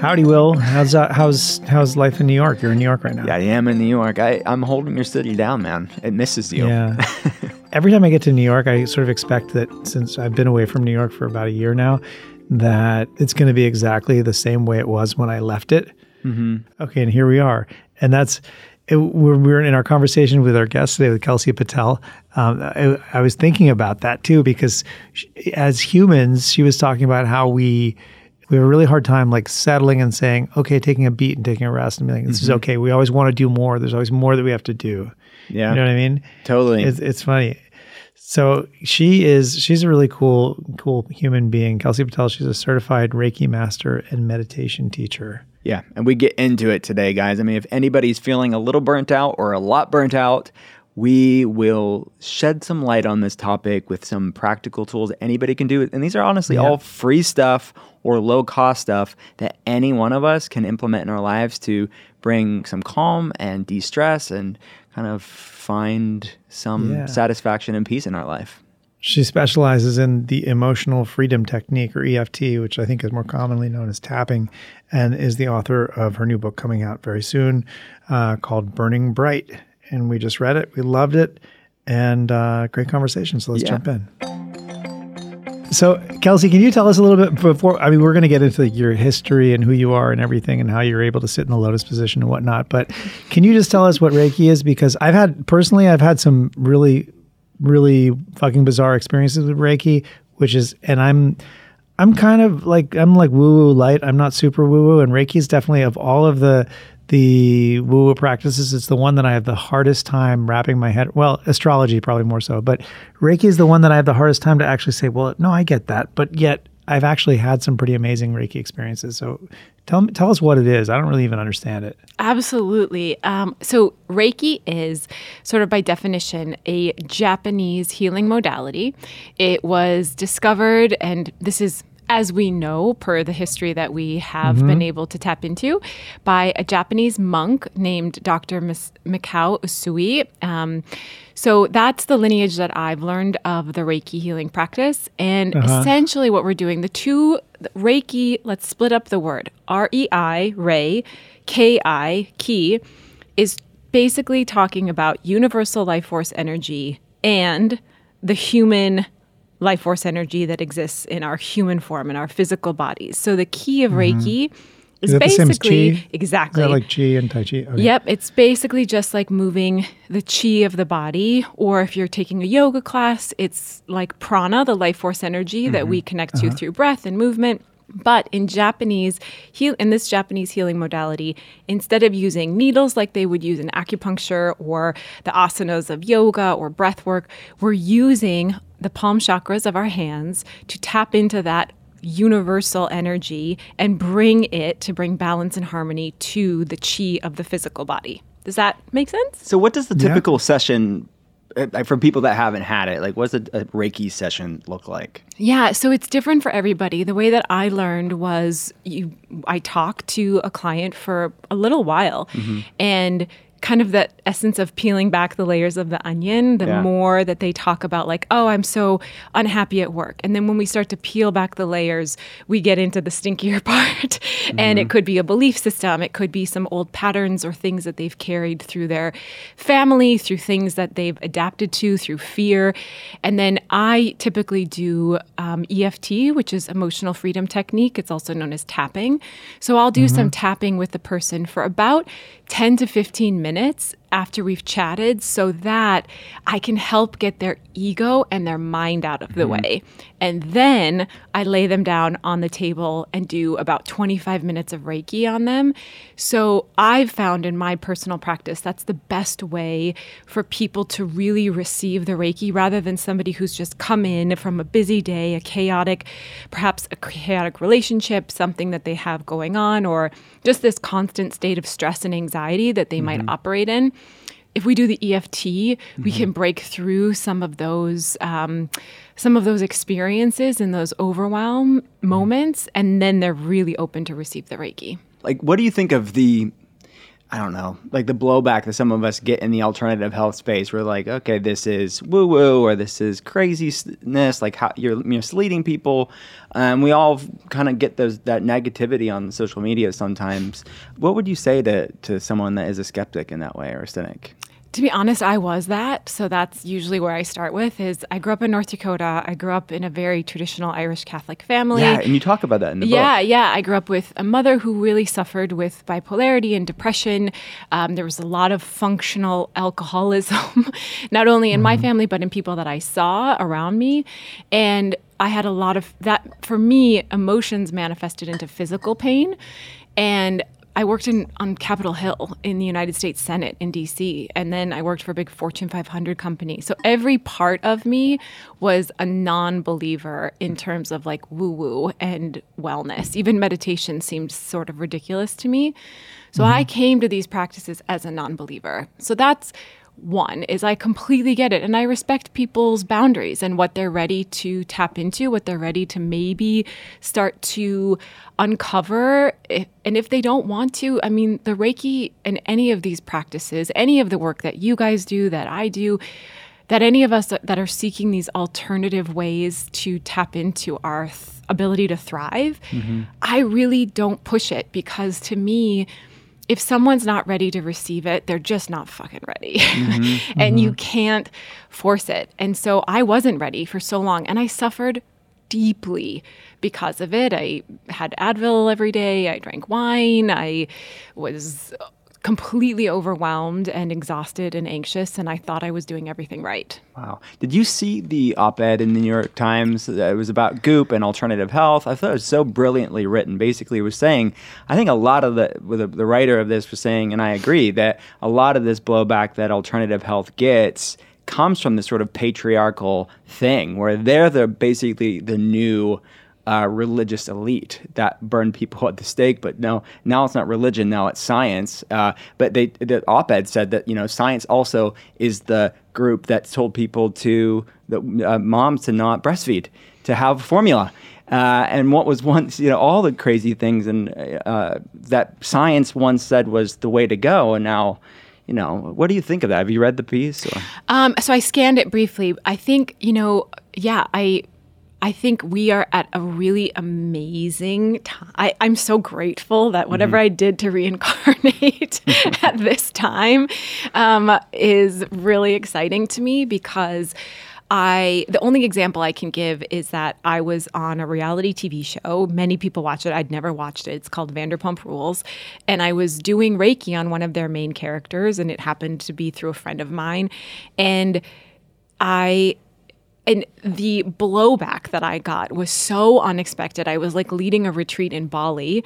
Howdy, Will. How's uh, how's how's life in New York? You're in New York right now. Yeah, I am in New York. I, I'm holding your city down, man. It misses you. Yeah. Every time I get to New York, I sort of expect that since I've been away from New York for about a year now, that it's going to be exactly the same way it was when I left it. Mm-hmm. Okay, and here we are, and that's. It, we're, we're in our conversation with our guest today with Kelsey Patel. Um, I, I was thinking about that too because she, as humans, she was talking about how we we have a really hard time like settling and saying, okay, taking a beat and taking a rest and being like, this is mm-hmm. okay. We always want to do more. There's always more that we have to do. Yeah. You know what I mean? Totally. It's, it's funny. So she is, she's a really cool, cool human being. Kelsey Patel, she's a certified Reiki master and meditation teacher. Yeah. And we get into it today, guys. I mean, if anybody's feeling a little burnt out or a lot burnt out, we will shed some light on this topic with some practical tools anybody can do. And these are honestly Yeah. all free stuff or low cost stuff that any one of us can implement in our lives to bring some calm and de stress and kind of find some Yeah. satisfaction and peace in our life. She specializes in the emotional freedom technique or EFT, which I think is more commonly known as tapping, and is the author of her new book coming out very soon uh, called Burning Bright. And we just read it, we loved it, and uh, great conversation. So let's Yeah. jump in. So, Kelsey, can you tell us a little bit before? I mean, we're going to get into your history and who you are and everything and how you're able to sit in the lotus position and whatnot. But can you just tell us what Reiki is? Because I've had, personally, I've had some really, really fucking bizarre experiences with Reiki, which is, and I'm, I'm kind of like, I'm like woo woo light. I'm not super woo woo. And Reiki is definitely of all of the, the woo woo practices, it's the one that I have the hardest time wrapping my head. Well, astrology probably more so, but Reiki is the one that I have the hardest time to actually say, well, no, I get that. But yet I've actually had some pretty amazing Reiki experiences. So tell me, tell us what it is. I don't really even understand it. Absolutely. Um, so, Reiki is sort of by definition a Japanese healing modality. It was discovered, and this is as we know, per the history that we have been able to tap into, by a Japanese monk named Dr. Mis- Mikao Usui. Um, so that's the lineage that I've learned of the Reiki healing practice. And essentially, what we're doing, the two Reiki, let's split up the word R E I, Rei, K I, Ki, is basically talking about universal life force energy and the human life force energy that exists in our human form, in our physical bodies. So the key of Reiki is, Mm-hmm. Is same as basically? Is exactly like chi and tai chi? Okay. Yep, it's basically just like moving the chi of the body, or if you're taking a yoga class, it's like prana, the life force energy that we connect to through breath and movement. But in Japanese heal in this Japanese healing modality, instead of using needles like they would use in acupuncture or the asanas of yoga or breath work, we're using the palm chakras of our hands to tap into that universal energy and bring it to bring balance and harmony to the chi of the physical body. Does that make sense? So, what does the typical session, uh, like, Uh, for people that haven't had it, like, what does a, a Reiki session look like? Yeah, so it's different for everybody. The way that I learned was you I talked to a client for a little while mm-hmm. and kind of that essence of peeling back the layers of the onion, the Yeah. more that they talk about like, "Oh, I'm so unhappy at work." And then when we start to peel back the layers, we get into the stinkier part. And it could be a belief system, it could be some old patterns or things that they've carried through their family, through things that they've adapted to, through fear. And then I typically do um, EFT, which is emotional freedom technique. It's also known as tapping. So I'll do some tapping with the person for about 10 to 15 minutes minutes after we've chatted so that I can help get their ego and their mind out of the mm-hmm. way. And then I lay them down on the table and do about 25 minutes of Reiki on them. So I've found in my personal practice that's the best way for people to really receive the Reiki rather than somebody who's just come in from a busy day, a chaotic, perhaps a chaotic relationship, something that they have going on, or just this constant state of stress and anxiety that they might mm-hmm. operate in if we do the EFT, we can break through some of those um, some of those experiences and those overwhelm moments, and then they're really open to receive the Reiki. Like, what do you think of the I don't know, like the blowback that some of us get in the alternative health space. We're like, okay, this is woo woo or this is craziness, like how you're misleading people. Um, we all kind of get those that negativity on social media sometimes. What would you say to to someone that is a skeptic in that way or a cynic? To be honest, I was that. So that's usually where I start with is I grew up in North Dakota. I grew up in a very traditional Irish Catholic family. Yeah, and you talk about that in the yeah, book. Yeah, yeah. I grew up with a mother who really suffered with bipolarity and depression. Um, there was a lot of functional alcoholism, not only in mm-hmm. my family, but in people that I saw around me. And I had a lot of that, for me, emotions manifested into physical pain. And I worked in on Capitol Hill in the United States Senate in DC, and then I worked for a big Fortune 500 company. So every part of me was a non-believer in terms of like woo-woo and wellness. Even meditation seemed sort of ridiculous to me. So mm-hmm. I came to these practices as a non-believer. So that's one is I completely get it and I respect people's boundaries and what they're ready to tap into, what they're ready to maybe start to uncover. And if they don't want to, I mean, the Reiki and any of these practices, any of the work that you guys do, that I do, that any of us that are seeking these alternative ways to tap into our th- ability to thrive, mm-hmm. I really don't push it because to me, if someone's not ready to receive it, they're just not fucking ready. Mm-hmm, and mm-hmm. you can't force it. And so I wasn't ready for so long and I suffered deeply because of it. I had Advil every day, I drank wine, I was completely overwhelmed and exhausted and anxious, and I thought I was doing everything right. Wow. Did you see the op ed in the New York Times that was about Goop and alternative health? I thought it was so brilliantly written. Basically, it was saying, I think a lot of the, the, the writer of this was saying, and I agree, that a lot of this blowback that alternative health gets comes from this sort of patriarchal thing where they're the basically the new uh, religious elite that burned people at the stake. But no, now it's not religion. Now it's science. Uh, but they, the op-ed said that you know science also is the group that told people to the uh, moms to not breastfeed, to have formula. Uh, and what was once, you know, all the crazy things and uh, that science once said was the way to go, and now, you know, what do you think of that? Have you read the piece? Um, so I scanned it briefly. I think, you know, yeah, I I think we are at a really amazing time. I, am so grateful that whatever mm-hmm. I did to reincarnate at this time um, is really exciting to me because I the only example I can give is that I was on a reality TV show. Many people watch it. I'd never watched it. It's called Vanderpump Rules, and I was doing Reiki on one of their main characters, and it happened to be through a friend of mine, and I and the blowback that I got was so unexpected. I was like leading a retreat in Bali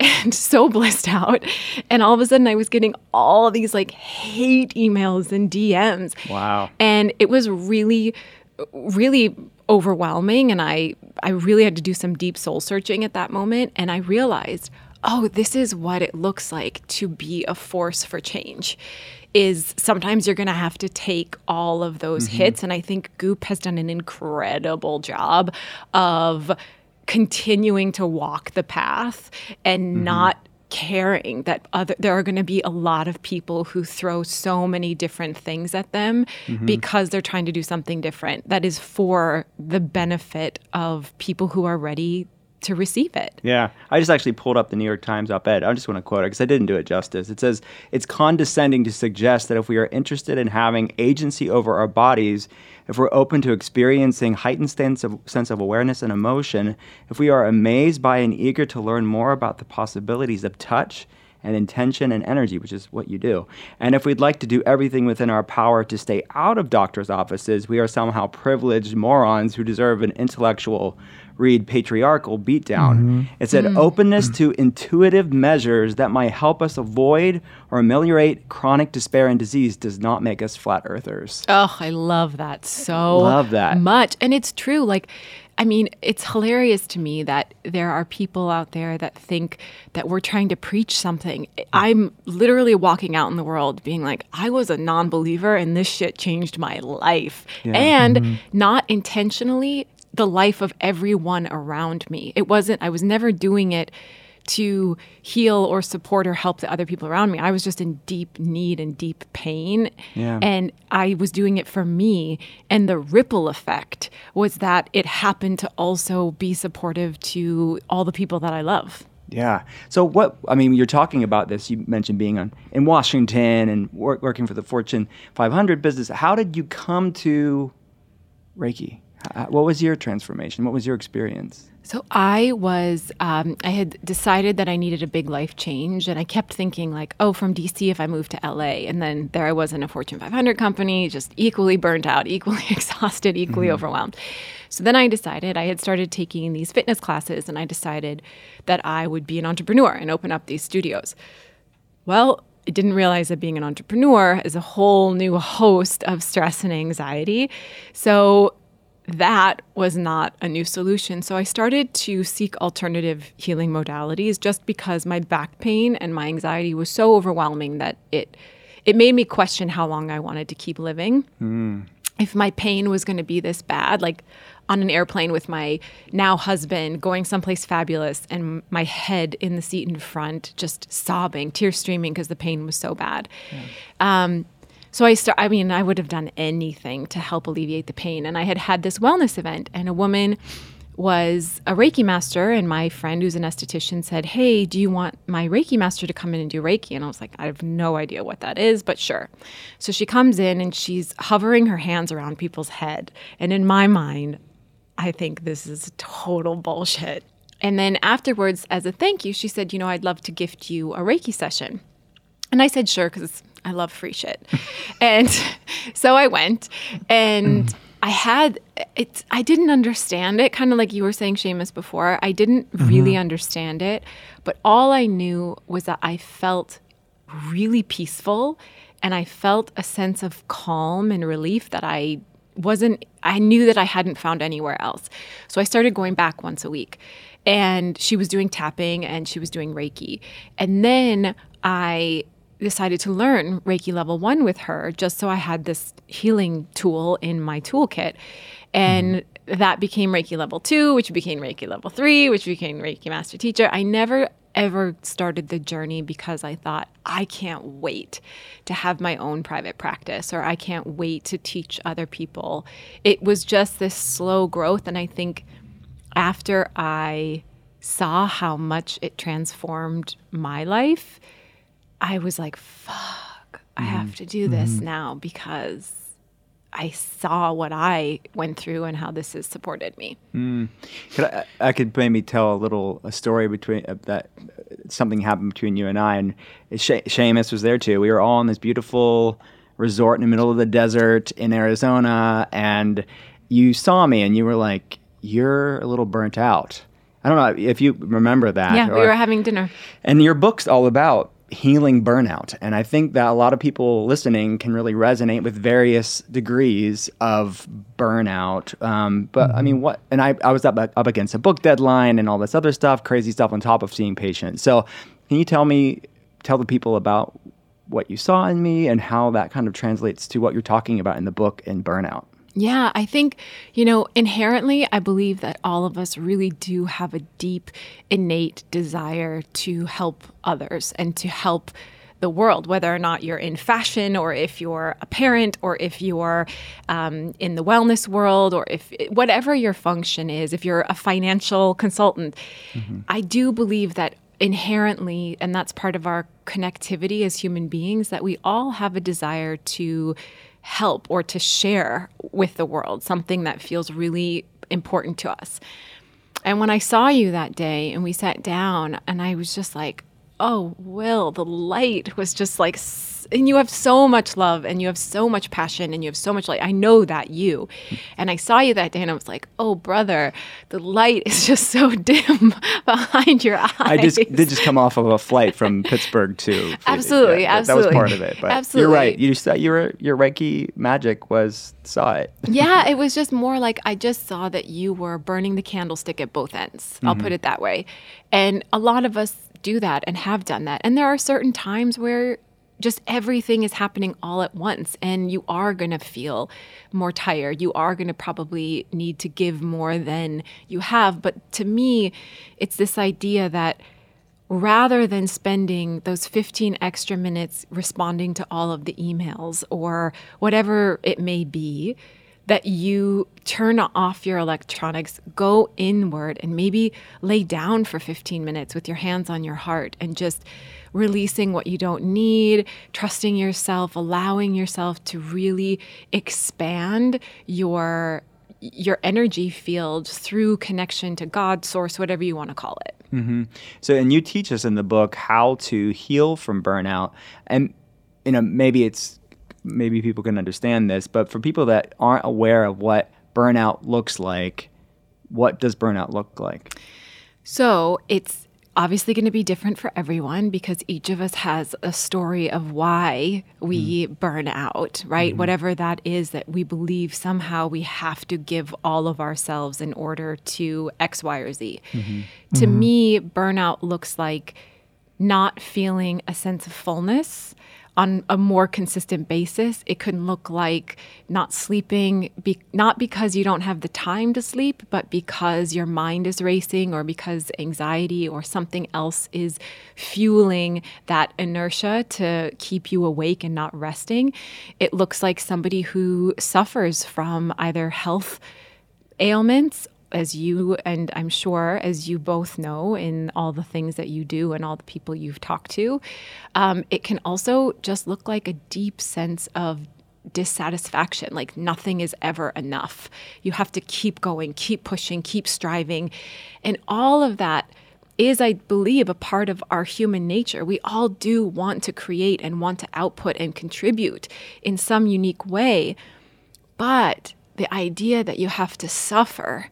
and so blissed out. And all of a sudden I was getting all these like hate emails and DMs. Wow. And it was really really overwhelming and I I really had to do some deep soul searching at that moment and I realized, "Oh, this is what it looks like to be a force for change." is sometimes you're going to have to take all of those mm-hmm. hits. And I think Goop has done an incredible job of continuing to walk the path and mm-hmm. not caring that other there are going to be a lot of people who throw so many different things at them mm-hmm. because they're trying to do something different that is for the benefit of people who are ready to receive it. Yeah. I just actually pulled up the New York Times op ed. I just want to quote it because I didn't do it justice. It says, It's condescending to suggest that if we are interested in having agency over our bodies, if we're open to experiencing heightened sense of, sense of awareness and emotion, if we are amazed by and eager to learn more about the possibilities of touch, and intention and energy, which is what you do. And if we'd like to do everything within our power to stay out of doctors' offices, we are somehow privileged morons who deserve an intellectual read patriarchal beatdown. Mm-hmm. It said mm-hmm. openness to intuitive measures that might help us avoid or ameliorate chronic despair and disease does not make us flat earthers. Oh, I love that so love that. much. And it's true. Like, I mean, it's hilarious to me that there are people out there that think that we're trying to preach something. I'm literally walking out in the world being like, I was a non believer and this shit changed my life. Yeah. And mm-hmm. not intentionally, the life of everyone around me. It wasn't, I was never doing it to heal or support or help the other people around me. I was just in deep need and deep pain. Yeah. And I was doing it for me. And the ripple effect was that it happened to also be supportive to all the people that I love. Yeah. So what I mean, you're talking about this. You mentioned being on in Washington and wor- working for the Fortune 500 business. How did you come to Reiki? H- What was your transformation? What was your experience? So I was, um, I had decided that I needed a big life change, and I kept thinking like, oh, from DC if I moved to LA, and then there I was in a Fortune 500 company, just equally burnt out, equally exhausted, equally overwhelmed. So then I decided I had started taking these fitness classes, and I decided that I would be an entrepreneur and open up these studios. Well, I didn't realize that being an entrepreneur is a whole new host of stress and anxiety. So that was not a new solution. So I started to seek alternative healing modalities just because my back pain and my anxiety was so overwhelming that it it made me question how long I wanted to keep living. If my pain was going to be this bad, like on an airplane with my now husband going someplace fabulous and my head in the seat in front just sobbing, tears streaming because the pain was so bad. Um, so I start. I mean, I would have done anything to help alleviate the pain. And I had had this wellness event, and a woman was a Reiki master, and my friend who's an esthetician said, "Hey, do you want my Reiki master to come in and do Reiki?" And I was like, "I have no idea what that is, but sure." So she comes in and she's hovering her hands around people's head, and in my mind, I think this is total bullshit. And then afterwards, as a thank you, she said, "You know, I'd love to gift you a Reiki session." And I said, sure, because I love free shit. and so I went and I had it, I didn't understand it, kind of like you were saying, Seamus, before. I didn't mm-hmm. really understand it. But all I knew was that I felt really peaceful and I felt a sense of calm and relief that I wasn't I knew that I hadn't found anywhere else. So I started going back once a week. And she was doing tapping and she was doing Reiki. And then I decided to learn Reiki level 1 with her just so I had this healing tool in my toolkit. And hmm. that became Reiki level 2, which became Reiki level 3, which became Reiki master teacher. I never ever started the journey because I thought, I can't wait to have my own private practice or I can't wait to teach other people. It was just this slow growth. And I think after I saw how much it transformed my life, I was like, fuck, I have to do this now because I saw what I went through and how this has supported me. Could I, I could maybe tell a little a story between uh, that uh, something happened between you and I, and she- Seamus was there too. We were all in this beautiful resort in the middle of the desert in Arizona, and you saw me, and you were like, "You're a little burnt out." I don't know if you remember that. Yeah, we were having dinner. and your book's all about healing burnout. And I think that a lot of people listening can really resonate with various degrees of burnout. Um, but I mean, what, and I, I was up, up against a book deadline and all this other stuff, crazy stuff on top of seeing patients. So can you tell me, tell the people about what you saw in me and how that kind of translates to what you're talking about in the book and burnout? Yeah, I think, you know, inherently, I believe that all of us really do have a deep, innate desire to help others and to help the world, whether or not you're in fashion or if you're a parent or if you're um, in the wellness world or if whatever your function is, if you're a financial consultant. I do believe that inherently, and that's part of our connectivity as human beings, that we all have a desire to help or to share with the world something that feels really important to us. And when I saw you that day and we sat down, and I was just like, oh, Will, the light was just like, and you have so much love and you have so much passion and you have so much light. I know that you. And I saw you that day and I was like, oh, brother, the light is just so dim behind your eyes. I just did just come off of a flight from Pittsburgh to Absolutely, Yeah, that- That was part of it. But Absolutely. you're right. You saw your your Reiki magic was saw it. yeah, it was just more like I just saw that you were burning the candlestick at both ends. I'll put mm-hmm. it that way. And a lot of us do that and have done that. And there are certain times where just everything is happening all at once and you are going to feel more tired. You are going to probably need to give more than you have. But to me, it's this idea that rather than spending those 15 extra minutes responding to all of the emails or whatever it may be, that you turn off your electronics, go inward, and maybe lay down for 15 minutes with your hands on your heart and just releasing what you don't need, trusting yourself, allowing yourself to really expand your your energy field through connection to God, source, whatever you want to call it. Mm-hmm. So, and you teach us in the book how to heal from burnout, and you know maybe it's maybe people can understand this, but for people that aren't aware of what burnout looks like, what does burnout look like? So it's obviously going to be different for everyone because each of us has a story of why we mm. burn out, right? Mm-hmm. Whatever that is that we believe somehow we have to give all of ourselves in order to X, Y, or Z. Mm-hmm. To mm-hmm. me, burnout looks like not feeling a sense of fullness on a more consistent basis. It can look like not sleeping, be, not because you don't have the time to sleep, but because your mind is racing or because anxiety or something else is fueling that inertia to keep you awake and not resting. It looks like somebody who suffers from either health ailments as you and I'm sure as you both know in all the things that you do and all the people you've talked to, um, it can also just look like a deep sense of dissatisfaction like nothing is ever enough you have to keep going keep pushing keep striving and all of that is, I believe, a part of our human nature. We all do want to create and want to output and contribute in some unique way. But the idea that you have to suffer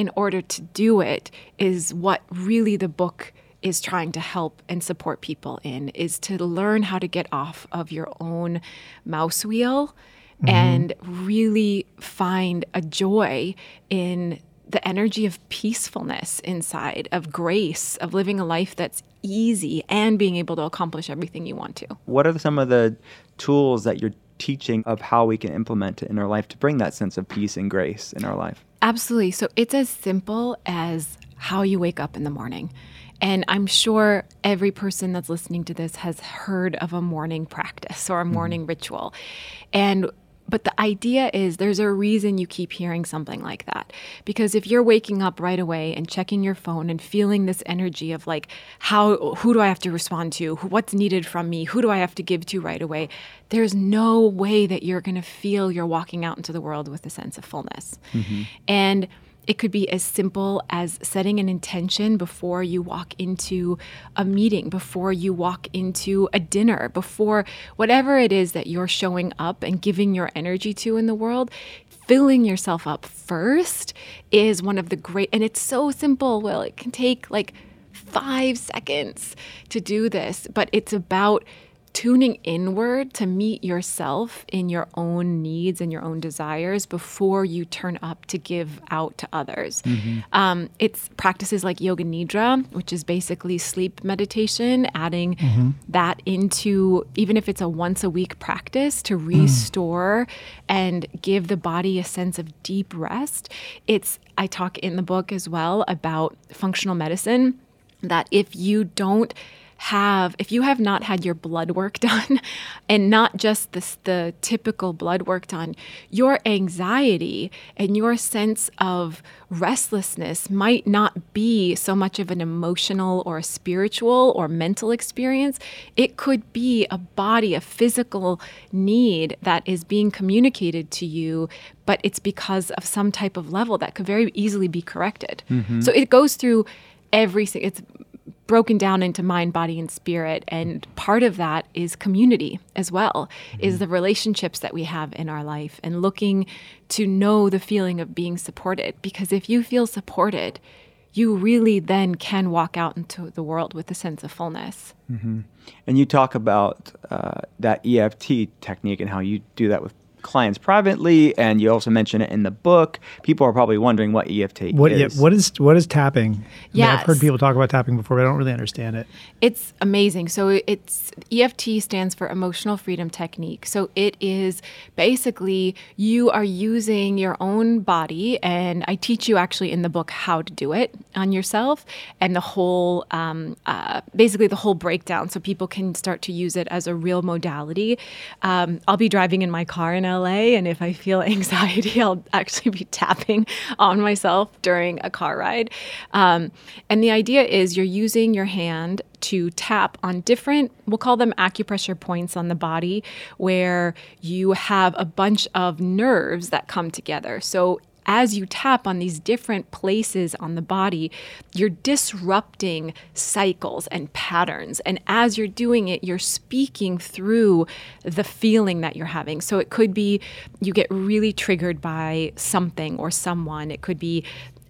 in order to do it is what really the book is trying to help and support people in is to learn how to get off of your own mouse wheel mm-hmm. and really find a joy in the energy of peacefulness inside, of grace, of living a life that's easy and being able to accomplish everything you want to. What are some of the tools that you're teaching of how we can implement it in our life to bring that sense of peace and grace in our life? Absolutely. So it's as simple as how you wake up in the morning. And I'm sure every person that's listening to this has heard of a morning practice or a mm-hmm. morning mm-hmm. ritual. And but the idea is there's a reason you keep hearing something like that. Because if you're waking up right away and checking your phone and feeling this energy of like, how, who do I have to respond to? What's needed from me? Who do I have to give to right away? There's no way that you're going to feel you're walking out into the world with a sense of fullness. Mm-hmm. And it could be as simple as setting an intention before you walk into a meeting, before you walk into a dinner, before whatever it is that you're showing up and giving your energy to in the world. Filling yourself up first is one of the great, and it's so simple. Well, it can take like five seconds to do this, but it's about tuning inward to meet yourself in your own needs and your own desires before you turn up to give out to others. Mm-hmm. Um, it's practices like yoga nidra, which is basically sleep meditation, adding mm-hmm. that into even if it's a once a week practice to restore mm. and give the body a sense of deep rest. It's I talk in the book as well about functional medicine that if you don't have, if you have not had your blood work done, and not just this, the typical blood work done, your anxiety and your sense of restlessness might not be so much of an emotional or a spiritual or mental experience. It could be a body, a physical need that is being communicated to you, but it's because of some type of level that could very easily be corrected. Mm-hmm. So it goes through every it's broken down into mind, body, and spirit. And part of that is community as well, mm-hmm. is the relationships that we have in our life and looking to know the feeling of being supported. Because if you feel supported, you really then can walk out into the world with a sense of fullness. Mm-hmm. And you talk about uh, that EFT technique and how you do that with clients privately, and you also mention it in the book. People are probably wondering what EFT What is. yeah, what is what is tapping? I mean, I've heard people talk about tapping before, but I don't really understand it. It's amazing. So it's EFT stands for Emotional Freedom Technique. So it is basically you are using your own body, and I teach you actually in the book how to do it on yourself, and the whole, um, uh, basically the whole breakdown, so people can start to use it as a real modality. Um, I'll be driving in my car in LA, and if I feel anxiety, I'll actually be tapping on myself during a car ride. Um, and the idea is you're using your hand to tap on different, we'll call them acupressure points on the body, where you have a bunch of nerves that come together. So as you tap on these different places on the body, you're disrupting cycles and patterns. And as you're doing it, you're speaking through the feeling that you're having. So it could be you get really triggered by something or someone. It could be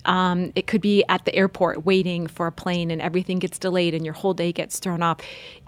um, it could be at the airport waiting for a plane and everything gets delayed and your whole day gets thrown off.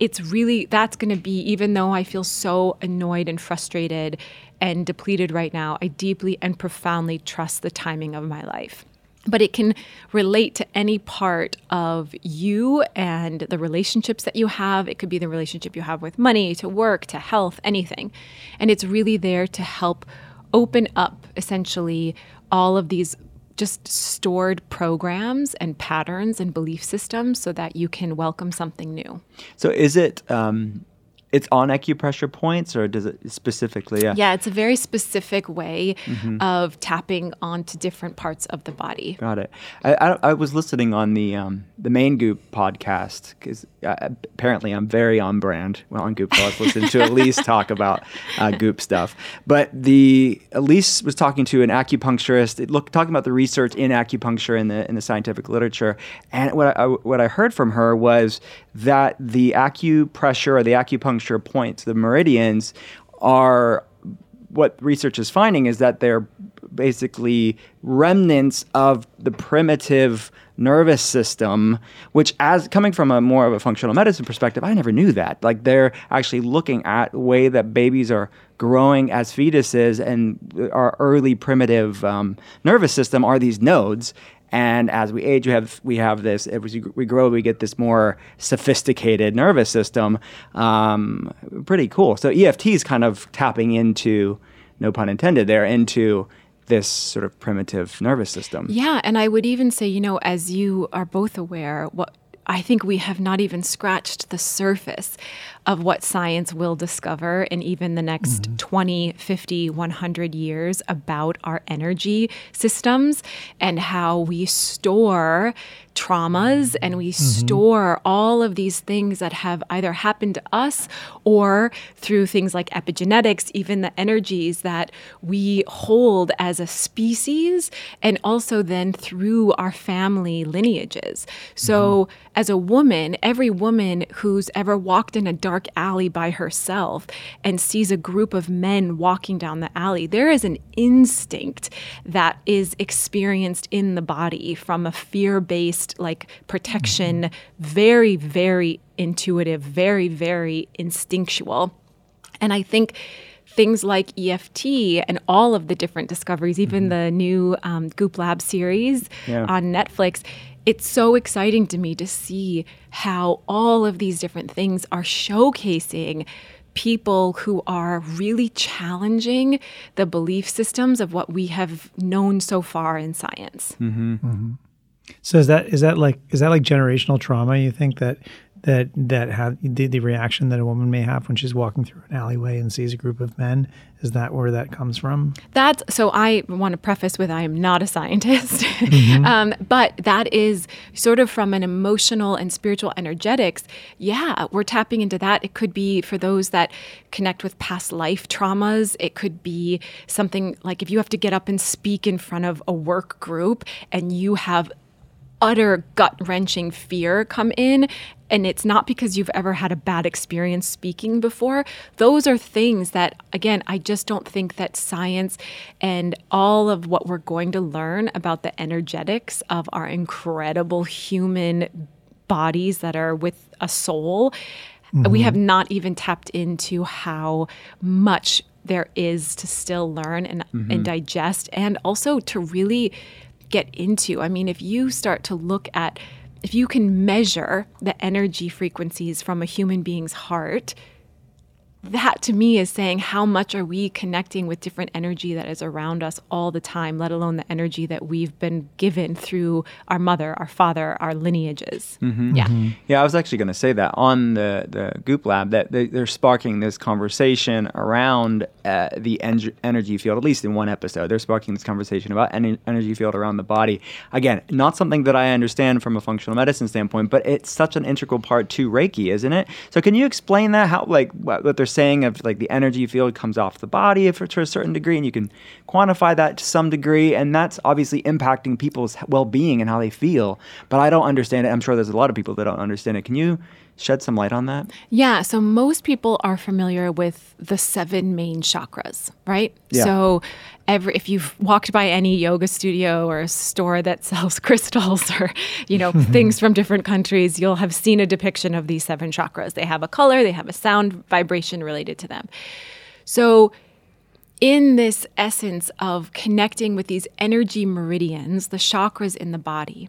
It's really, that's going to be, even though I feel so annoyed and frustrated and depleted right now, I deeply and profoundly trust the timing of my life. But it can relate to any part of you and the relationships that you have. It could be the relationship you have with money, to work, to health, anything. And it's really there to help open up essentially all of these just stored programs and patterns and belief systems so that you can welcome something new. So is it um, it's on acupressure points, or does it specifically? Yeah. Yeah, it's a very specific way of tapping onto different parts of the body. Got it. I, I, I was listening on the um, the main Goop podcast because uh, apparently I'm very on brand well, on Goop. So I was listening to Elise talk about uh, Goop stuff. But the Elise was talking to an acupuncturist, it look talking about the research in acupuncture in the in the scientific literature. And what I, what I heard from her was that the acupressure or the acupuncture points, the meridians, are what research is finding is that they're basically remnants of the primitive nervous system which as coming from a more of a functional medicine perspective i never knew that. Like they're actually looking at the way that babies are growing as fetuses and our early primitive um, nervous system are these nodes and as we age, we have we have this. As we grow, we get this more sophisticated nervous system. Um, pretty cool. So EFT is kind of tapping into, no pun intended, there into this sort of primitive nervous system. Yeah, and I would even say, you know, as you are both aware, what I think we have not even scratched the surface of what science will discover in even the next Mm-hmm. 20, 50, 100 years about our energy systems and how we store traumas mm-hmm. and we mm-hmm. store all of these things that have either happened to us or through things like epigenetics, even the energies that we hold as a species, and also then through our family lineages. So, mm-hmm. as a woman, every woman who's ever walked in a dark alley by herself and sees a group of men walking down the alley, there is an instinct that is experienced in the body from a fear based, like protection, very, very intuitive, very, very instinctual. And I think things like EFT and all of the different discoveries, even the new um, Goop Lab series Yeah. on Netflix, it's so exciting to me to see how all of these different things are showcasing people who are really challenging the belief systems of what we have known so far in science. Mm-hmm. Mm-hmm. So is that is that like is that like generational trauma? You think that that that had the, the reaction that a woman may have when she's walking through an alleyway and sees a group of men is that where that comes from? That's so. I want to preface with I am not a scientist, um, but that is sort of from an emotional and spiritual energetics. Yeah, we're tapping into that. It could be for those that connect with past life traumas. It could be something like if you have to get up and speak in front of a work group and you have utter gut wrenching fear come in. And it's not because you've ever had a bad experience speaking before. Those are things that, again, I just don't think that science and all of what we're going to learn about the energetics of our incredible human bodies that are with a soul, we mm-hmm. have not even tapped into how much there is to still learn and, and mm-hmm. digest and also to really get into. I mean, if you start to look at, if you can measure the energy frequencies from a human being's heart, that to me is saying how much are we connecting with different energy that is around us all the time, let alone the energy that we've been given through our mother, our father, our lineages. Yeah. Yeah, I was actually going to say that on the the Goop Lab that they, they're sparking this conversation around uh, the en- energy field. At least in one episode, they're sparking this conversation about en- energy field around the body. Again, not something that I understand from a functional medicine standpoint, but it's such an integral part to Reiki, isn't it? So, can you explain that? How like what, what they're saying of like the energy field comes off the body if it's to a certain degree, and you can quantify that to some degree, and that's obviously impacting people's well-being and how they feel. But I don't understand it. I'm sure there's a lot of people that don't understand it. Can you shed some light on that? Yeah, so most people are familiar with the seven main chakras, right? Yeah. So every if you've walked by any yoga studio or a store that sells crystals or, you know, things from different countries, you'll have seen a depiction of these seven chakras. They have a color, they have a sound vibration related to them. So in this essence of connecting with these energy meridians, the chakras in the body,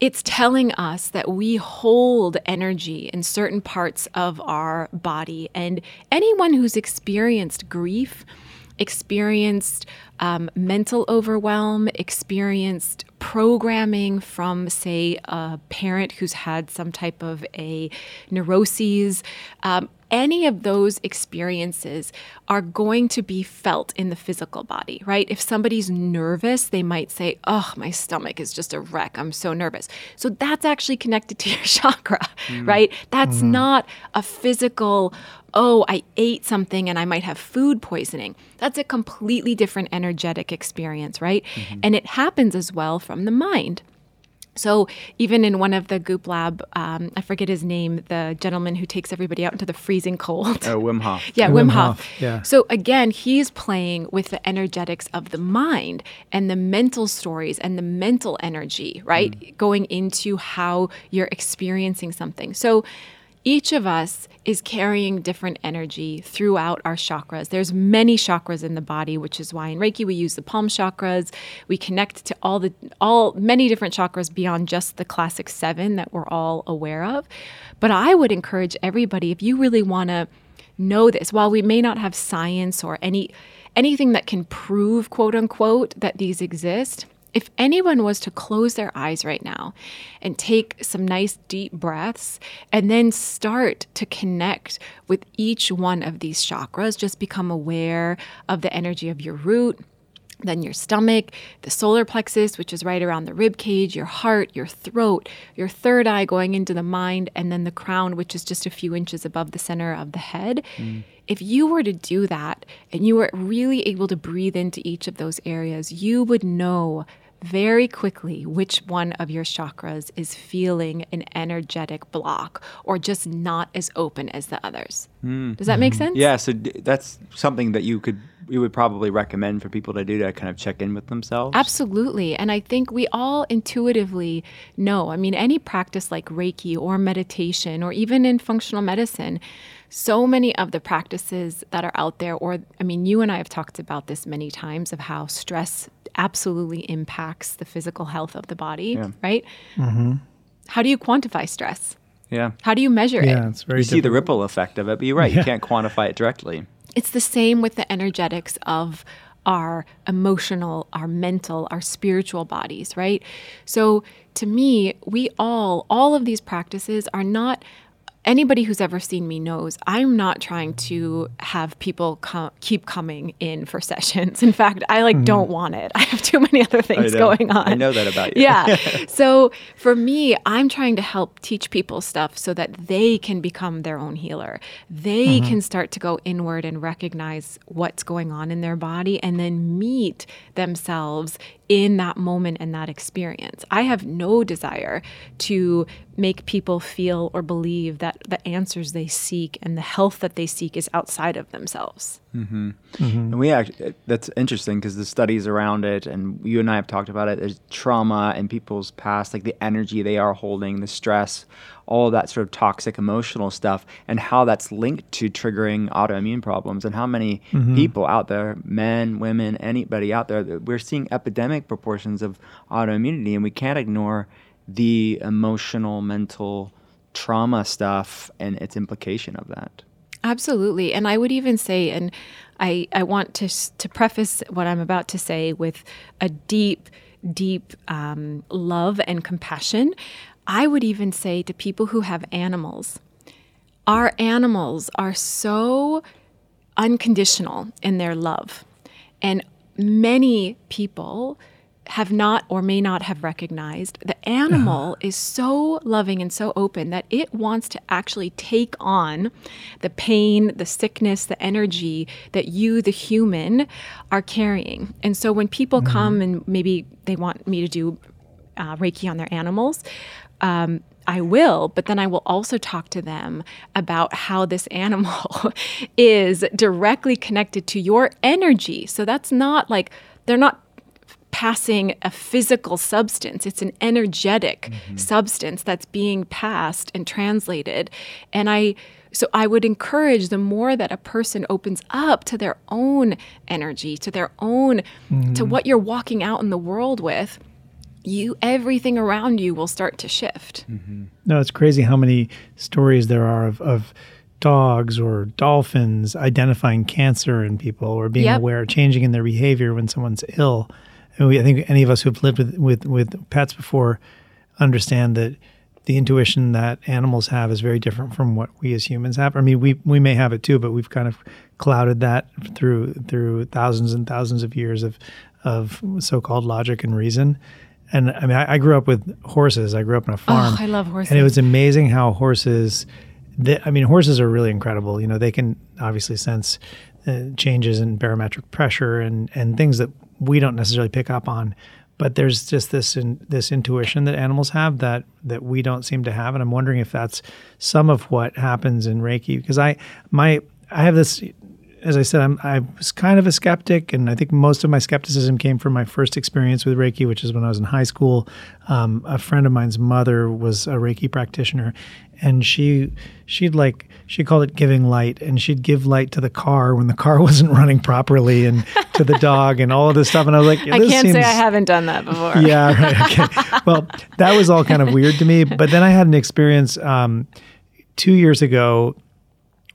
it's telling us that we hold energy in certain parts of our body. And anyone who's experienced grief, experienced um, mental overwhelm, experienced programming from, say, a parent who's had some type of a neuroses, um, any of those experiences are going to be felt in the physical body, right? If somebody's nervous, they might say, Oh, my stomach is just a wreck. I'm so nervous. So that's actually connected to your chakra, mm. right? That's mm-hmm. not a physical, oh, I ate something and I might have food poisoning. That's a completely different energetic experience, right? Mm-hmm. And it happens as well from the mind. So even in one of the Goop Lab, um, I forget his name, the gentleman who takes everybody out into the freezing cold. Oh, Wim Hof. Yeah, Wim Wim, Hof. Hof, yeah. So again, he's playing with the energetics of the mind and the mental stories and the mental energy, right? Going into how you're experiencing something. So each of us is carrying different energy throughout our chakras. There's many chakras in the body, which is why in Reiki we use the palm chakras. We connect to all the all many different chakras beyond just the classic 7 that we're all aware of. But I would encourage everybody if you really want to know this while we may not have science or any anything that can prove quote unquote that these exist if anyone was to close their eyes right now and take some nice deep breaths and then start to connect with each one of these chakras just become aware of the energy of your root then your stomach, the solar plexus, which is right around the rib cage, your heart, your throat, your third eye going into the mind, and then the crown, which is just a few inches above the center of the head. Mm. If you were to do that and you were really able to breathe into each of those areas, you would know very quickly which one of your chakras is feeling an energetic block or just not as open as the others. Hmm. Does that make mm-hmm. sense? Yeah, so d- that's something that you could you would probably recommend for people to do to kind of check in with themselves. Absolutely. And I think we all intuitively know. I mean, any practice like Reiki or meditation or even in functional medicine, so many of the practices that are out there, or I mean, you and I have talked about this many times of how stress absolutely impacts the physical health of the body, Yeah. right? Mm-hmm. How do you quantify stress? Yeah. How do you measure Yeah, it? it's very You see the ripple effect of it, but you're right, you can't quantify it directly. it's the same with the energetics of our emotional, our mental, our spiritual bodies, right? So to me, we all, all of these practices are not. Anybody who's ever seen me knows I'm not trying to have people keep coming in for sessions. In fact, I like mm-hmm. don't want it. I have too many other things going on. I know that about you. Yeah. so for me, I'm trying to help teach people stuff so that they can become their own healer. They mm-hmm. can start to go inward and recognize what's going on in their body and then meet themselves in that moment and that experience. I have no desire to make people feel or believe that the answers they seek and the health that they seek is outside of themselves. Mm-hmm. Mm-hmm. And we actually, that's interesting because the studies around it, and you and I have talked about it, there's trauma in people's past, like the energy they are holding, the stress, all that sort of toxic emotional stuff and how that's linked to triggering autoimmune problems and how many Mm-hmm. people out there, men, women, anybody out there, we're seeing epidemic proportions of autoimmunity and we can't ignore the emotional, mental trauma stuff and its implication of that. Absolutely. And I would even say, and I, I want to, to preface what I'm about to say with a deep, deep um, love and compassion. I would even say to people who have animals, our animals are so unconditional in their love. And many people have not or may not have recognized the animal is so loving and so open that it wants to actually take on the pain, the sickness, the energy that you, the human, are carrying. And so when people come and maybe they want me to do uh, Reiki on their animals, um, I will, but then I will also talk to them about how this animal is directly connected to your energy. So that's not like they're not passing a physical substance, it's an energetic substance that's being passed and translated. And I so I would encourage the more that a person opens up to their own energy, to their own to what you're walking out in the world with, you everything around you will start to shift. No, it's crazy how many stories there are of, of dogs or dolphins identifying cancer in people or being Yep. aware, changing in their behavior when someone's ill. And we, I think any of us who've lived with, with, with pets before understand that the intuition that animals have is very different from what we as humans have. I mean, we we may have it too, but we've kind of clouded that through through thousands and thousands of years of of so-called logic and reason. And I mean, I, I grew up with horses. I grew up on a farm. I love horses. And it was amazing how horses. They, I mean, horses are really incredible. You know, they can obviously sense uh, changes in barometric pressure and and things that we don't necessarily pick up on. But there's just this in, this intuition that animals have that that we don't seem to have, and I'm wondering if that's some of what happens in Reiki. Because I my I have this as I said, I'm, I was kind of a skeptic, and I think most of my skepticism came from my first experience with Reiki, which is when I was in high school. Um, a friend of mine's mother was a Reiki practitioner, and she she'd like she called it giving light, and she'd give light to the car when the car wasn't running properly, and to the dog, and all of this stuff. And I was like, I this can't say seems- I haven't done that before. yeah, right. Okay. well, that was all kind of weird to me. But then I had an experience um, two years ago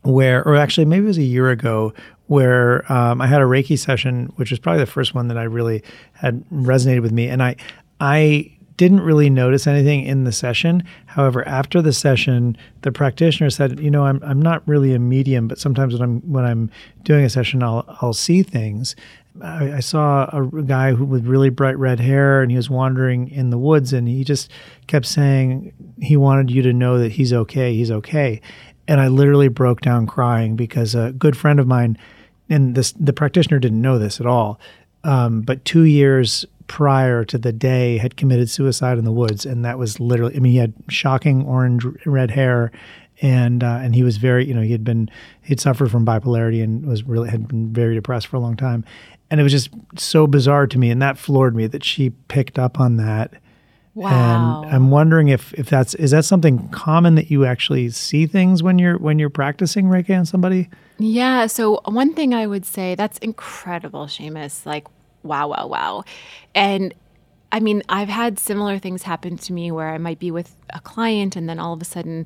where, or actually maybe it was a year ago, where um, I had a Reiki session, which was probably the first one that I really had resonated with me. And I, I didn't really notice anything in the session. However, after the session, the practitioner said, "You know, I'm I'm not really a medium, but sometimes when I'm when I'm doing a session, I'll I'll see things." I, saw a guy who with really bright red hair, and he was wandering in the woods, and he just kept saying he wanted you to know that he's okay, he's okay. And I literally broke down crying because a good friend of mine, and this the practitioner didn't know this at all, um, but two years prior to the day had committed suicide in the woods, and that was literally. I mean, he had shocking orange red hair, and uh, and he was very, you know, he had been he'd suffered from bipolarity and was really had been very depressed for a long time, and it was just so bizarre to me, and that floored me that she picked up on that. Wow. And I'm wondering if if that's is that something common that you actually see things when you're when you're practicing Reiki on somebody? Yeah. So one thing I would say that's incredible, Seamus. Like, wow, wow, wow. And I mean, I've had similar things happen to me where I might be with a client and then all of a sudden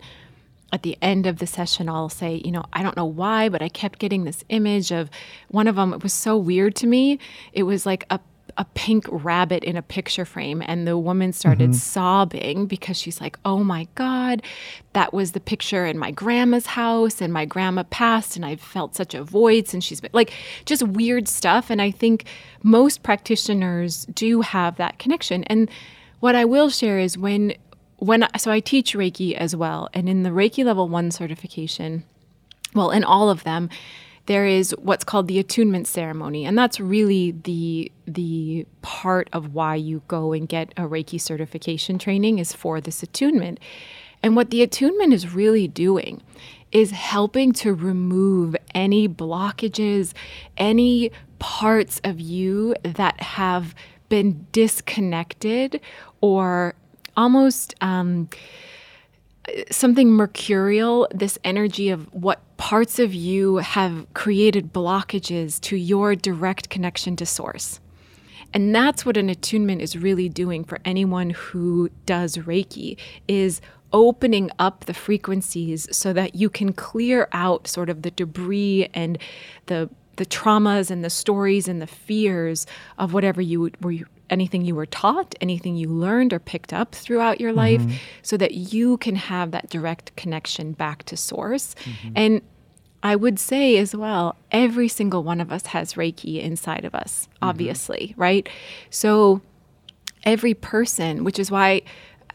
at the end of the session, I'll say, you know, I don't know why, but I kept getting this image of one of them. It was so weird to me. It was like a a pink rabbit in a picture frame and the woman started mm-hmm. sobbing because she's like oh my god that was the picture in my grandma's house and my grandma passed and i felt such a void since she's been like just weird stuff and i think most practitioners do have that connection and what i will share is when when I- so i teach reiki as well and in the reiki level 1 certification well, in all of them, there is what's called the attunement ceremony, and that's really the the part of why you go and get a Reiki certification training is for this attunement. And what the attunement is really doing is helping to remove any blockages, any parts of you that have been disconnected or almost um, something mercurial, this energy of what parts of you have created blockages to your direct connection to source. And that's what an attunement is really doing for anyone who does Reiki is opening up the frequencies so that you can clear out sort of the debris and the the traumas and the stories and the fears of whatever you were anything you were taught, anything you learned or picked up throughout your life, mm-hmm. so that you can have that direct connection back to source. Mm-hmm. And I would say as well, every single one of us has Reiki inside of us, mm-hmm. obviously, mm-hmm. right? So every person, which is why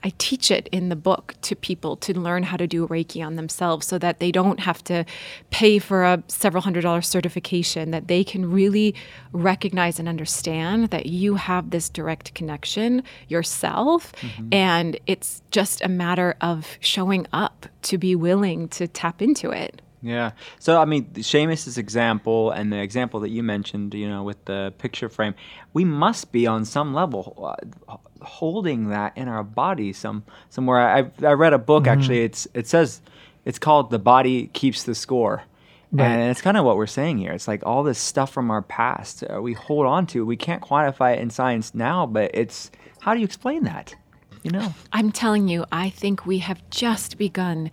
I teach it in the book to people to learn how to do Reiki on themselves so that they don't have to pay for a several hundred dollar certification, that they can really recognize and understand that you have this direct connection yourself. Mm-hmm. And it's just a matter of showing up to be willing to tap into it. Yeah. So I mean, Seamus's example and the example that you mentioned, you know, with the picture frame, we must be on some level uh, holding that in our body some somewhere. I I read a book mm-hmm. actually. It's it says it's called "The Body Keeps the Score." Right. And it's kind of what we're saying here. It's like all this stuff from our past uh, we hold on to. We can't quantify it in science now, but it's how do you explain that? You know, I'm telling you, I think we have just begun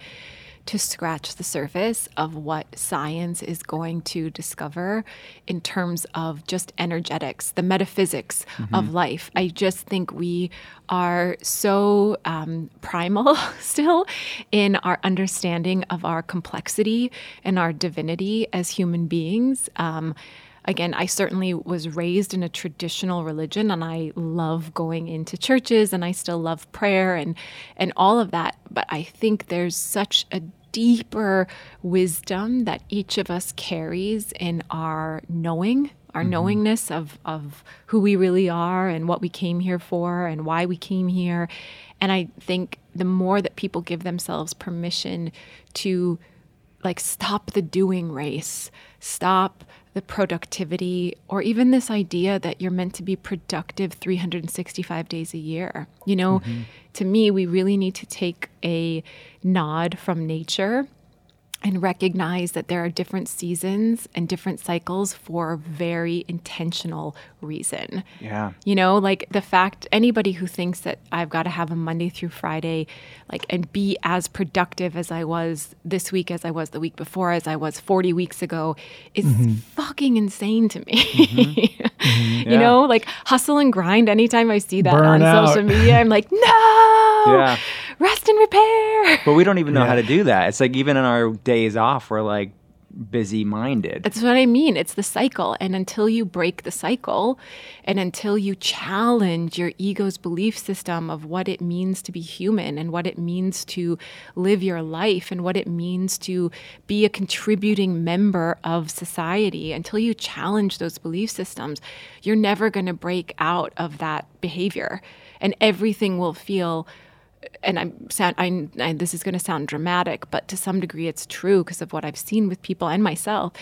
to scratch the surface of what science is going to discover in terms of just energetics, the metaphysics mm-hmm. of life. I just think we are so um, primal still in our understanding of our complexity and our divinity as human beings. Um, again, I certainly was raised in a traditional religion and I love going into churches and I still love prayer and and all of that, but I think there's such a deeper wisdom that each of us carries in our knowing our mm-hmm. knowingness of, of who we really are and what we came here for and why we came here. And I think the more that people give themselves permission to like stop the doing race, stop the productivity, or even this idea that you're meant to be productive 365 days a year. You know, mm-hmm. to me, we really need to take a nod from nature and recognize that there are different seasons and different cycles for a very intentional reason. Yeah. You know, like the fact anybody who thinks that I've got to have a Monday through Friday like and be as productive as I was this week as I was the week before as I was 40 weeks ago is mm-hmm. fucking insane to me. Mm-hmm. Mm-hmm. you know, like hustle and grind anytime I see that Burn on out. social media I'm like, "No!" Yeah rest and repair. But we don't even know yeah. how to do that. It's like even in our days off, we're like busy minded. That's what I mean. It's the cycle. And until you break the cycle and until you challenge your ego's belief system of what it means to be human and what it means to live your life and what it means to be a contributing member of society, until you challenge those belief systems, you're never going to break out of that behavior. And everything will feel and I'm sound I, I this is going to sound dramatic, but to some degree it's true because of what I've seen with people and myself.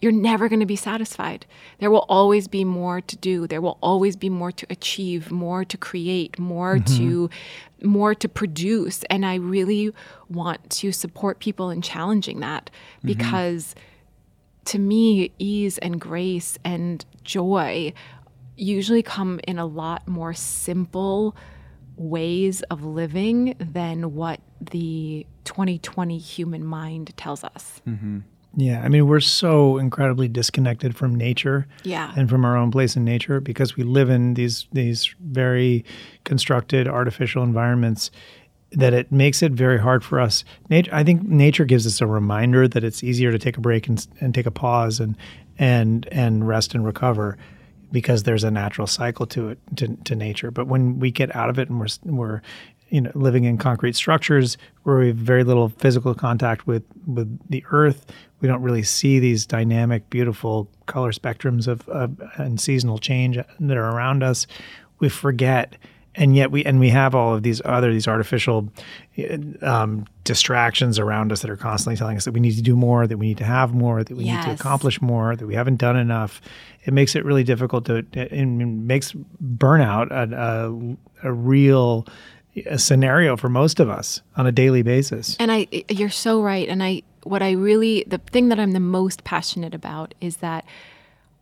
You're never going to be satisfied. There will always be more to do. There will always be more to achieve, more to create, more mm-hmm. to more to produce. And I really want to support people in challenging that mm-hmm. because to me, ease and grace and joy usually come in a lot more simple ways of living than what the 2020 human mind tells us. Mm-hmm. Yeah, I mean, we're so incredibly disconnected from nature, yeah, and from our own place in nature because we live in these these very constructed artificial environments that it makes it very hard for us. Nature, I think nature gives us a reminder that it's easier to take a break and, and take a pause and and and rest and recover because there's a natural cycle to it to, to nature. But when we get out of it and we're we're you know living in concrete structures where we have very little physical contact with with the earth, we don't really see these dynamic, beautiful color spectrums of, of and seasonal change that are around us. We forget and yet we and we have all of these other these artificial um, distractions around us that are constantly telling us that we need to do more, that we need to have more, that we yes. need to accomplish more, that we haven't done enough. It makes it really difficult to. It makes burnout a, a, a real a scenario for most of us on a daily basis. And I, you're so right. And I, what I really, the thing that I'm the most passionate about is that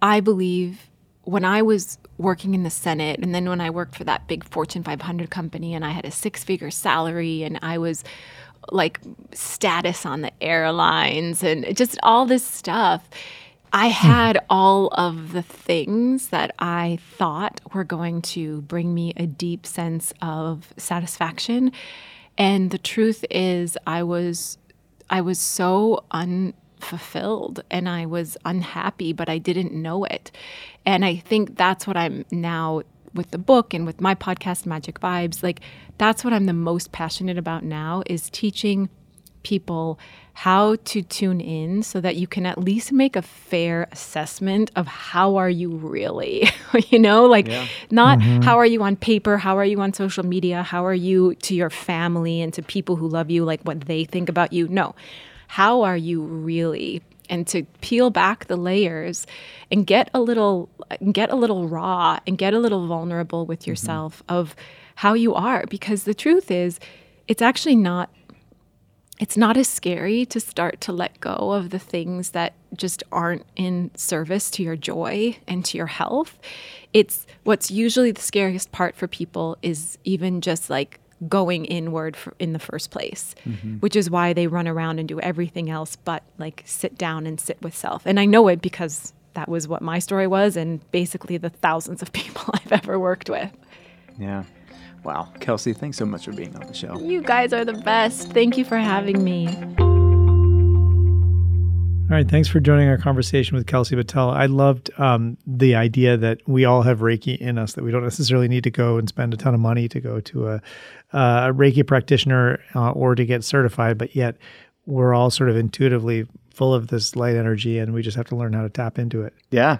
I believe when I was working in the Senate, and then when I worked for that big Fortune 500 company, and I had a six figure salary, and I was like status on the airlines, and just all this stuff. I hmm. had all of the things that I thought were going to bring me a deep sense of satisfaction. And the truth is I was I was so unfulfilled and I was unhappy, but I didn't know it. And I think that's what I'm now with the book and with my podcast Magic Vibes, like that's what I'm the most passionate about now is teaching people how to tune in so that you can at least make a fair assessment of how are you really you know like yeah. not mm-hmm. how are you on paper how are you on social media how are you to your family and to people who love you like what they think about you no how are you really and to peel back the layers and get a little get a little raw and get a little vulnerable with mm-hmm. yourself mm-hmm. of how you are because the truth is it's actually not it's not as scary to start to let go of the things that just aren't in service to your joy and to your health. It's what's usually the scariest part for people is even just like going inward for, in the first place, mm-hmm. which is why they run around and do everything else but like sit down and sit with self. And I know it because that was what my story was and basically the thousands of people I've ever worked with. Yeah. Wow. Kelsey, thanks so much for being on the show. You guys are the best. Thank you for having me. All right. Thanks for joining our conversation with Kelsey Patel. I loved um, the idea that we all have Reiki in us, that we don't necessarily need to go and spend a ton of money to go to a, uh, a Reiki practitioner uh, or to get certified, but yet we're all sort of intuitively full of this light energy and we just have to learn how to tap into it. Yeah.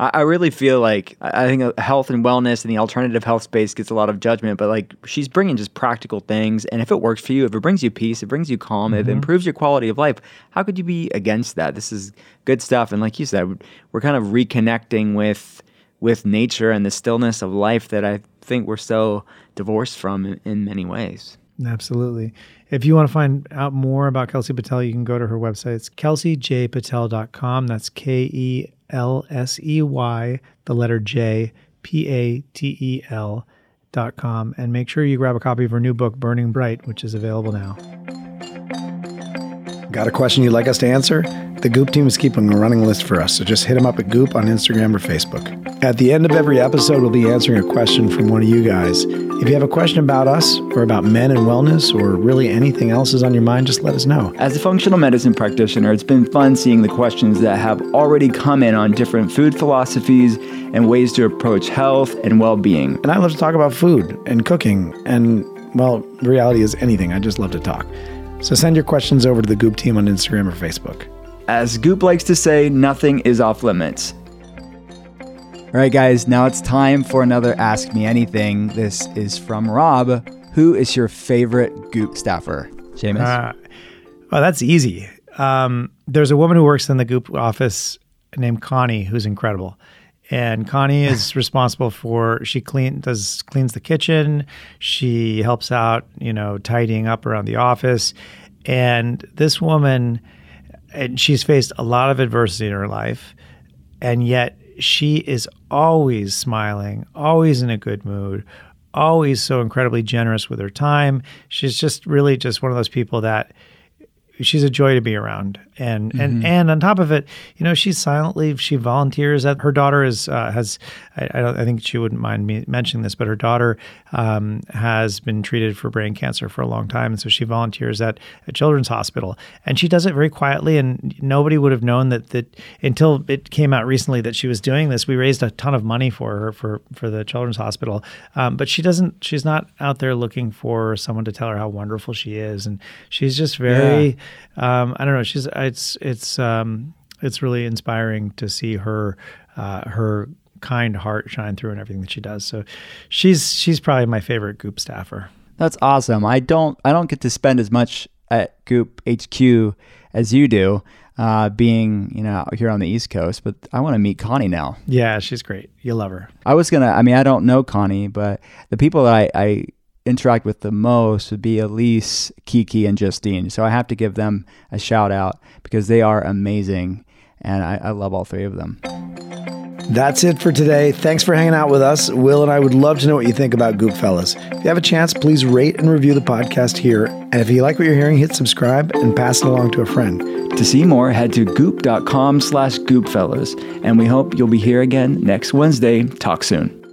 I, I really feel like I think health and wellness and the alternative health space gets a lot of judgment, but like she's bringing just practical things. And if it works for you, if it brings you peace, it brings you calm, mm-hmm. it improves your quality of life, how could you be against that? This is good stuff. And like you said, we're kind of reconnecting with with nature and the stillness of life that I think we're so divorced from in, in many ways. Absolutely. If you want to find out more about Kelsey Patel, you can go to her website. It's kelseyjpatel.com. That's K E L S E Y, the letter J, P A T E L dot com. And make sure you grab a copy of her new book, Burning Bright, which is available now. Got a question you'd like us to answer? The Goop team is keeping a running list for us, so just hit them up at Goop on Instagram or Facebook. At the end of every episode, we'll be answering a question from one of you guys. If you have a question about us or about men and wellness or really anything else is on your mind, just let us know. As a functional medicine practitioner, it's been fun seeing the questions that have already come in on different food philosophies and ways to approach health and well being. And I love to talk about food and cooking and, well, reality is anything. I just love to talk. So send your questions over to the Goop team on Instagram or Facebook. As Goop likes to say, nothing is off limits. All right, guys, now it's time for another Ask Me Anything. This is from Rob. Who is your favorite Goop staffer? Seamus? Uh, well, that's easy. Um, there's a woman who works in the Goop office named Connie who's incredible. And Connie is responsible for she clean does cleans the kitchen. She helps out, you know, tidying up around the office. And this woman and she's faced a lot of adversity in her life, and yet she is always smiling, always in a good mood, always so incredibly generous with her time. She's just really just one of those people that she's a joy to be around and mm-hmm. and and on top of it you know she's silently she volunteers at her daughter is uh, has I, I, don't I think she wouldn't mind me mentioning this but her daughter um, has been treated for brain cancer for a long time. And so she volunteers at a children's hospital. And she does it very quietly. And nobody would have known that that until it came out recently that she was doing this we raised a ton of money for her for for the children's hospital. Um, but she doesn't she's not out there looking for someone to tell her how wonderful she is. And she's just very yeah. um, I don't know. She's it's it's um, it's really inspiring to see her uh, her kind heart shine through in everything that she does. So she's she's probably my favorite Goop staffer. That's awesome. I don't I don't get to spend as much at Goop HQ as you do, uh, being you know here on the East Coast. But I want to meet Connie now. Yeah, she's great. You'll love her. I was gonna. I mean, I don't know Connie, but the people that I, I interact with the most would be Elise, Kiki, and Justine. So I have to give them a shout out because they are amazing. And I, I love all three of them. That's it for today. Thanks for hanging out with us. Will and I would love to know what you think about Goop Fellas. If you have a chance, please rate and review the podcast here. And if you like what you're hearing, hit subscribe and pass it along to a friend. To see more, head to goop.com slash goopfellas. And we hope you'll be here again next Wednesday. Talk soon.